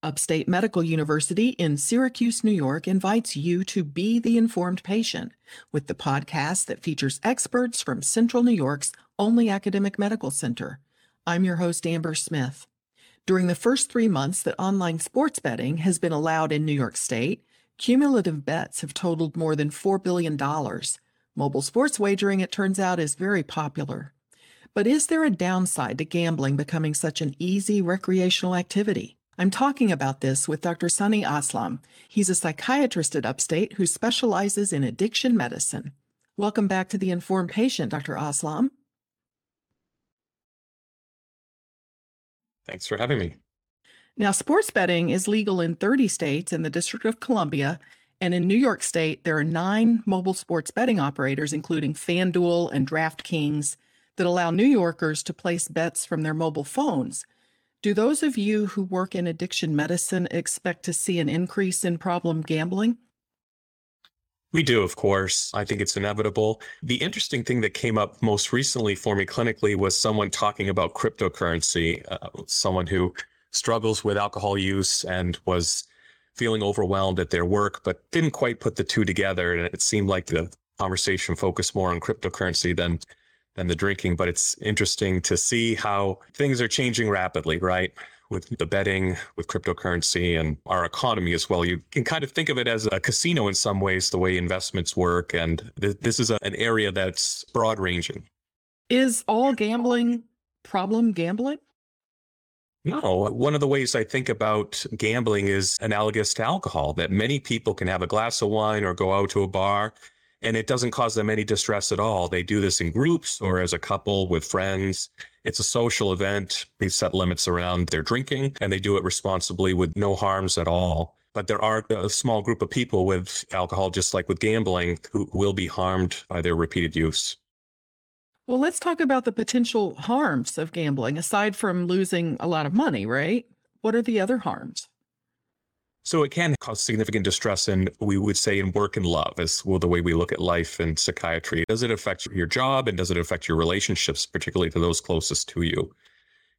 Upstate Medical University in Syracuse, New York invites you to be the informed patient with the podcast that features experts from Central New York's only academic medical center. I'm your host, Amber Smith. During the first three months that online sports betting has been allowed in New York State, cumulative bets have totaled more than $4 billion. Mobile sports wagering, it turns out, is very popular. But is there a downside to gambling becoming such an easy recreational activity? I'm talking about this with Dr. Sunny Aslam. He's a psychiatrist at Upstate who specializes in addiction medicine. Welcome back to the Informed Patient, Dr. Aslam. Thanks for having me. Now, sports betting is legal in 30 states and the District of Columbia. And in New York State, there are nine mobile sports betting operators, including FanDuel and DraftKings, that allow New Yorkers to place bets from their mobile phones. Do those of you who work in addiction medicine expect to see an increase in problem gambling? We do, of course. I think it's inevitable. The interesting thing that came up most recently for me clinically was someone talking about cryptocurrency, uh, someone who struggles with alcohol use and was feeling overwhelmed at their work, but didn't quite put the two together. And it seemed like the conversation focused more on cryptocurrency than than the drinking. But it's interesting to see how things are changing rapidly, right? With the betting, with cryptocurrency, and our economy as well. You can kind of think of it as a casino in some ways, the way investments work. And th- this is a, an area that's broad ranging. Is all gambling problem gambling? No, one of the ways I think about gambling is analogous to alcohol, that many people can have a glass of wine or go out to a bar and it doesn't cause them any distress at all. They do this in groups or as a couple with friends. It's a social event. They set limits around their drinking and they do it responsibly with no harms at all. But there are a small group of people with alcohol, just like with gambling, who will be harmed by their repeated use. Well, let's talk about the potential harms of gambling, aside from losing a lot of money, right? What are the other harms? So it can cause significant distress and we would say in work and love is well the way we look at life and psychiatry. Does it affect your job and does it affect your relationships, particularly to those closest to you?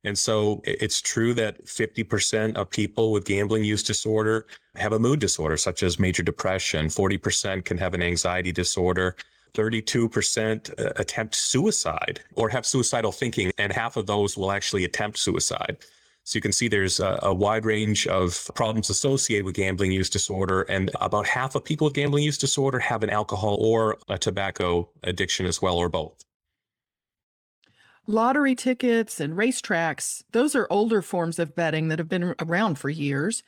And so it's true that 50% of people with gambling use disorder have a mood disorder, such as major depression. 40% can have an anxiety disorder. 32% uh, attempt suicide or have suicidal thinking, and half of those will actually attempt suicide. So you can see there's a, a, wide range of problems associated with gambling use disorder, and about half of people with gambling use disorder have an alcohol or a tobacco addiction as well, or both. Lottery tickets and racetracks, those are older forms of betting that have been around for years.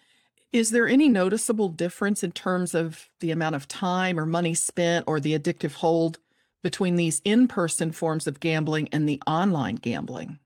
Is there any noticeable difference in terms of the amount of time or money spent or the addictive hold between these in person forms of gambling and the online gambling?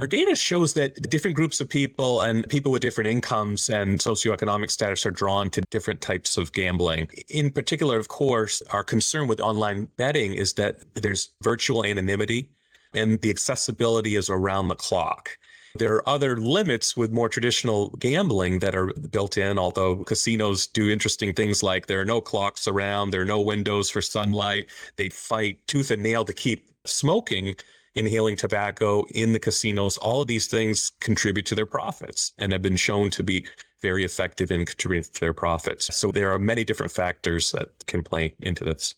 Our data shows that different groups of people and people with different incomes and socioeconomic status are drawn to different types of gambling. In particular, of course, our concern with online betting is that there's virtual anonymity and the accessibility is around the clock. There are other limits with more traditional gambling that are built in, although casinos do interesting things like there are no clocks around, there are no windows for sunlight. They fight tooth and nail to keep smoking inhaling tobacco in the casinos, all of these things contribute to their profits and have been shown to be very effective in contributing to their profits. So there are many different factors that can play into this.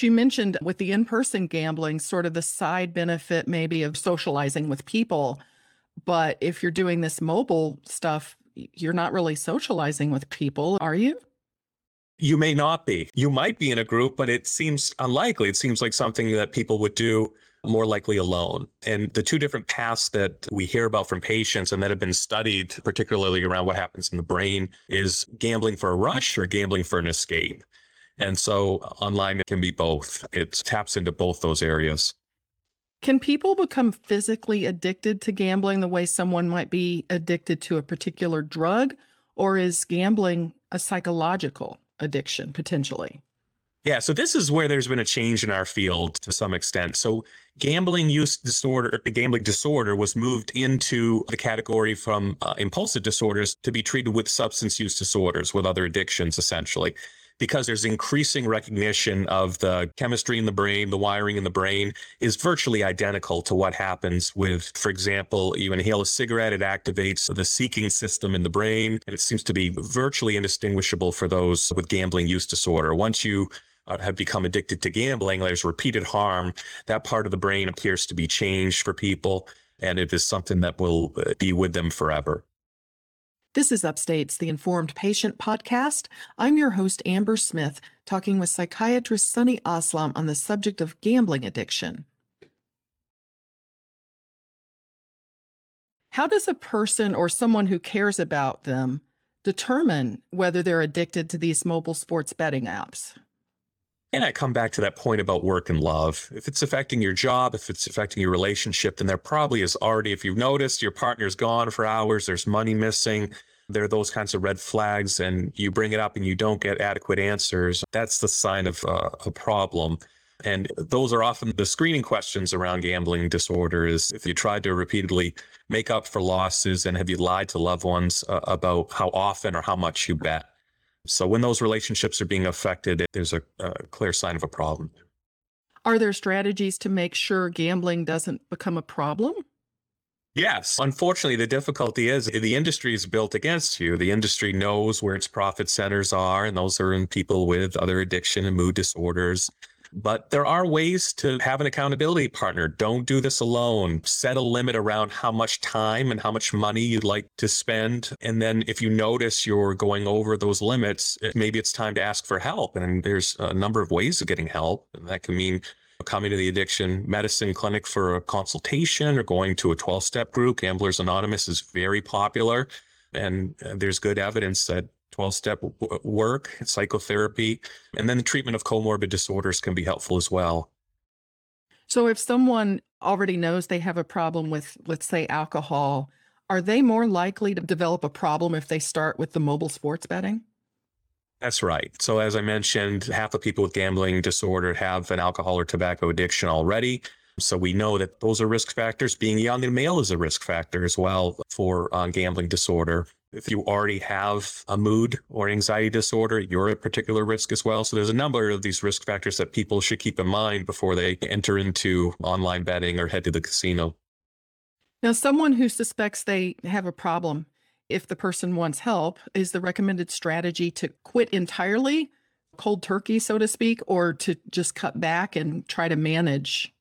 You mentioned with the in person gambling, sort of the side benefit maybe of socializing with people. But if you're doing this mobile stuff, you're not really socializing with people, are you? You may not be. You might be in a group, but it seems unlikely. It seems like something that people would do more likely alone. And the two different paths that we hear about from patients and that have been studied, particularly around what happens in the brain, is gambling for a rush or gambling for an escape. And so uh, online it can be both. It taps into both those areas. Can people become physically addicted to gambling the way someone might be addicted to a particular drug? Or is gambling a psychological addiction potentially? Yeah, so this is where there's been a change in our field to some extent. So gambling use disorder, gambling disorder was moved into the category from uh, impulsive disorders to be treated with substance use disorders, with other addictions, essentially. because there's increasing recognition of the chemistry in the brain, the wiring in the brain is virtually identical to what happens with, for example, you inhale a cigarette, it activates the seeking system in the brain, and it seems to be virtually indistinguishable for those with gambling use disorder. Once you uh, have become addicted to gambling, there's repeated harm. That part of the brain appears to be changed for people, and it is something that will uh, be with them forever. This is Upstate's The Informed Patient podcast. I'm your host, Amber Smith, talking with psychiatrist Sunny Aslam on the subject of gambling addiction. How does a person or someone who cares about them determine whether they're addicted to these mobile sports betting apps? And I come back to that point about work and love. If it's affecting your job, if it's affecting your relationship, then there probably is already, if you've noticed your partner's gone for hours, there's money missing, there are those kinds of red flags, and you bring it up and you don't get adequate answers, that's the sign of uh, a problem. And those are often the screening questions around gambling disorder is if you tried to repeatedly make up for losses and have you lied to loved ones uh, about how often or how much you bet. So when those relationships are being affected, there's a, a clear sign of a problem. Are there strategies to make sure gambling doesn't become a problem? Yes. Unfortunately, the difficulty is the industry is built against you. The industry knows where its profit centers are, and those are in people with other addiction and mood disorders. But there are ways to have an accountability partner. Don't do this alone. Set a limit around how much time and how much money you'd like to spend. And then if you notice you're going over those limits, maybe it's time to ask for help. And there's a number of ways of getting help. And that can mean coming to the addiction medicine clinic for a consultation or going to a 12 step group. Gamblers Anonymous is very popular. And uh, there's good evidence that 12 step work, psychotherapy, and then the treatment of comorbid disorders can be helpful as well. So, if someone already knows they have a problem with, let's say, alcohol, are they more likely to develop a problem if they start with the mobile sports betting? That's right. So, as I mentioned, half of people with gambling disorder have an alcohol or tobacco addiction already. So, we know that those are risk factors. Being young and male is a risk factor as well for uh, gambling disorder. If you already have a mood or anxiety disorder, you're at particular risk as well. So there's a number of these risk factors that people should keep in mind before they enter into online betting or head to the casino. Now, someone who suspects they have a problem, if the person wants help, is the recommended strategy to quit entirely, cold turkey, so to speak, or to just cut back and try to manage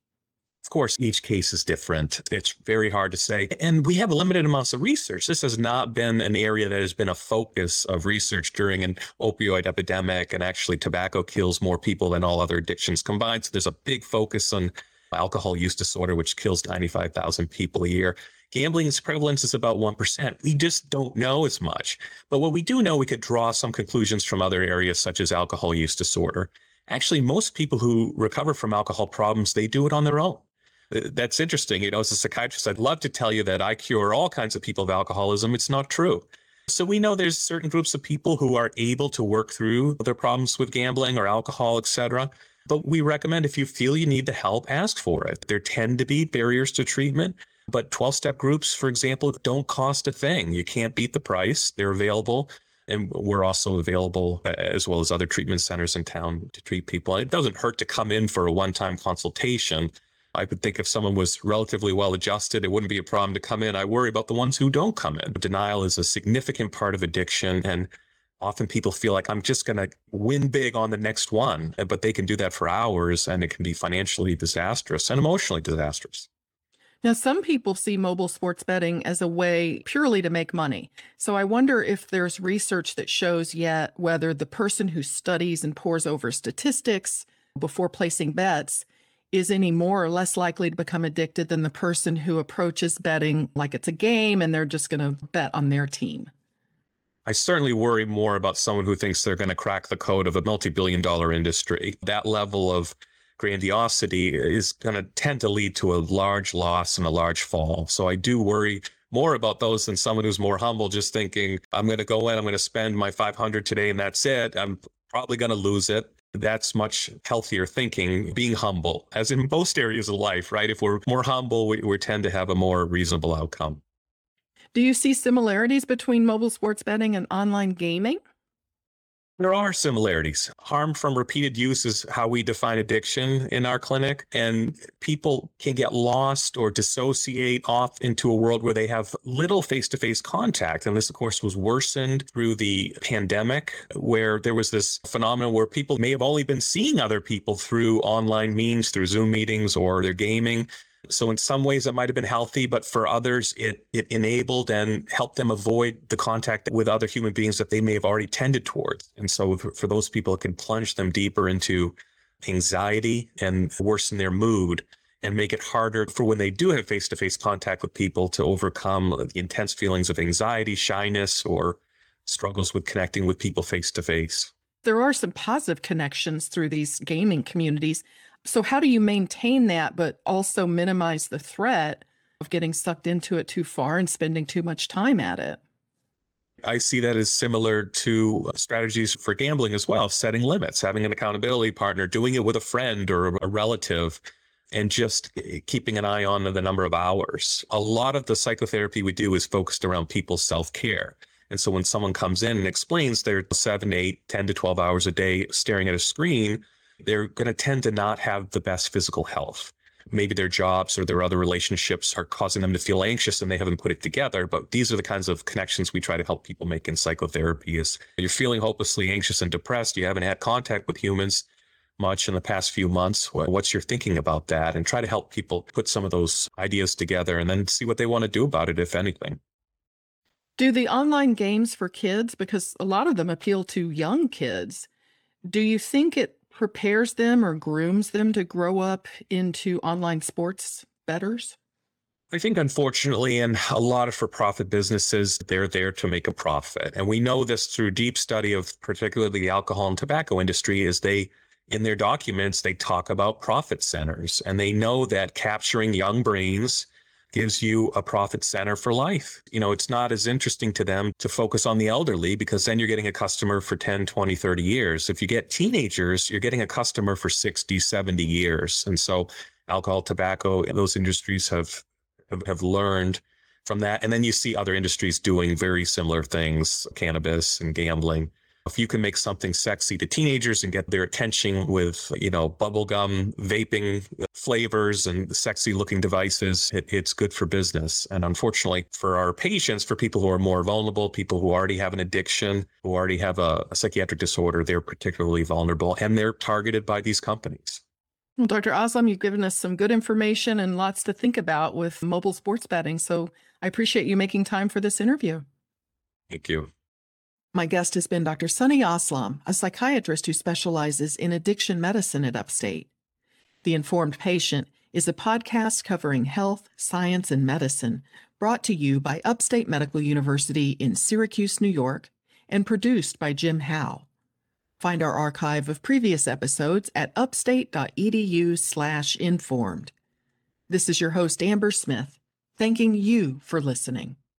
of course, each case is different. It's very hard to say. And we have limited amounts of research. This has not been an area that has been a focus of research during an opioid epidemic. And actually, tobacco kills more people than all other addictions combined. So there's a big focus on alcohol use disorder, which kills 95,000 people a year. Gambling's prevalence is about 1%. We just don't know as much. But what we do know, we could draw some conclusions from other areas such as alcohol use disorder. Actually, most people who recover from alcohol problems, they do it on their own. Uh, that's interesting. You know, as a psychiatrist, I'd love to tell you that I cure all kinds of people of alcoholism. It's not true. So we know there's certain groups of people who are able to work through their problems with gambling or alcohol, etc. But we recommend if you feel you need the help, ask for it. There tend to be barriers to treatment, but 12 step groups, for example, don't cost a thing. You can't beat the price. They're available. And we're also available uh, as well as other treatment centers in town to treat people. It doesn't hurt to come in for a one time consultation I would think if someone was relatively well adjusted, it wouldn't be a problem to come in. I worry about the ones who don't come in. Denial is a significant part of addiction. And often people feel like I'm just going to win big on the next one, but they can do that for hours and it can be financially disastrous and emotionally disastrous. Now, some people see mobile sports betting as a way purely to make money. So I wonder if there's research that shows yet whether the person who studies and pores over statistics before placing bets is any more or less likely to become addicted than the person who approaches betting like it's a game and they're just going to bet on their team. I certainly worry more about someone who thinks they're going to crack the code of a multi billion dollar industry. That level of grandiosity is going to tend to lead to a large loss and a large fall. So I do worry more about those than someone who's more humble, just thinking, I'm going to go in, I'm going to spend my 500 today and that's it. I'm probably going to lose it that's much healthier thinking, being humble, as in most areas of life, right? If we're more humble, we, we tend to have a more reasonable outcome. Do you see similarities between mobile sports betting and online gaming? There are similarities. Harm from repeated use is how we define addiction in our clinic. And people can get lost or dissociate off into a world where they have little face to face contact. And this, of course, was worsened through the pandemic, where there was this phenomenon where people may have only been seeing other people through online means, through Zoom meetings or their gaming. So in some ways it might have been healthy, but for others it it enabled and helped them avoid the contact with other human beings that they may have already tended towards. And so for, those people, it can plunge them deeper into anxiety and worsen their mood and make it harder for when they do have face-to-face contact with people to overcome the intense feelings of anxiety, shyness, or struggles with connecting with people face to face. There are some positive connections through these gaming communities. So, how do you maintain that, but also minimize the threat of getting sucked into it too far and spending too much time at it? I see that as similar to uh, strategies for gambling as well, setting limits, having an accountability partner, doing it with a friend or a relative, and just eh, keeping an eye on the number of hours. A lot of the psychotherapy we do is focused around people's self care. And so when someone comes in and explains they're seven, eight, 10 to 12 hours a day staring at a screen, they're going to tend to not have the best physical health. Maybe their jobs or their other relationships are causing them to feel anxious and they haven't put it together. But these are the kinds of connections we try to help people make in psychotherapy is you're feeling hopelessly anxious and depressed. You haven't had contact with humans much in the past few months. What's your thinking about that? And try to help people put some of those ideas together and then see what they want to do about it, if anything. Do the online games for kids, because a lot of them appeal to young kids, do you think it prepares them or grooms them to grow up into online sports betters? I think, unfortunately, in a lot of for profit businesses, they're there to make a profit. And we know this through deep study of particularly the alcohol and tobacco industry, is they, in their documents, they talk about profit centers and they know that capturing young brains gives you a profit center for life. You know, it's not as interesting to them to focus on the elderly because then you're getting a customer for 10, 20, 30 years. If you get teenagers, you're getting a customer for 60, 70 years. And so alcohol, tobacco, those industries have have, have learned from that. And then you see other industries doing very similar things, cannabis and gambling if you can make something sexy to teenagers and get their attention with, you know, bubblegum, vaping flavors and sexy looking devices, it, it's good for business. And unfortunately for our patients, for people who are more vulnerable, people who already have an addiction, who already have a, a psychiatric disorder, they're particularly vulnerable and they're targeted by these companies. Well, Dr. Aslam, you've given us some good information and lots to think about with mobile sports betting. So I appreciate you making time for this interview. Thank you. My guest has been Dr. Sunny Aslam, a psychiatrist who specializes in addiction medicine at Upstate. The Informed Patient is a podcast covering health, science, and medicine brought to you by Upstate Medical University in Syracuse, New York, and produced by Jim Howe. Find our archive of previous episodes at upstate.edu/informed. This is your host Amber Smith, thanking you for listening.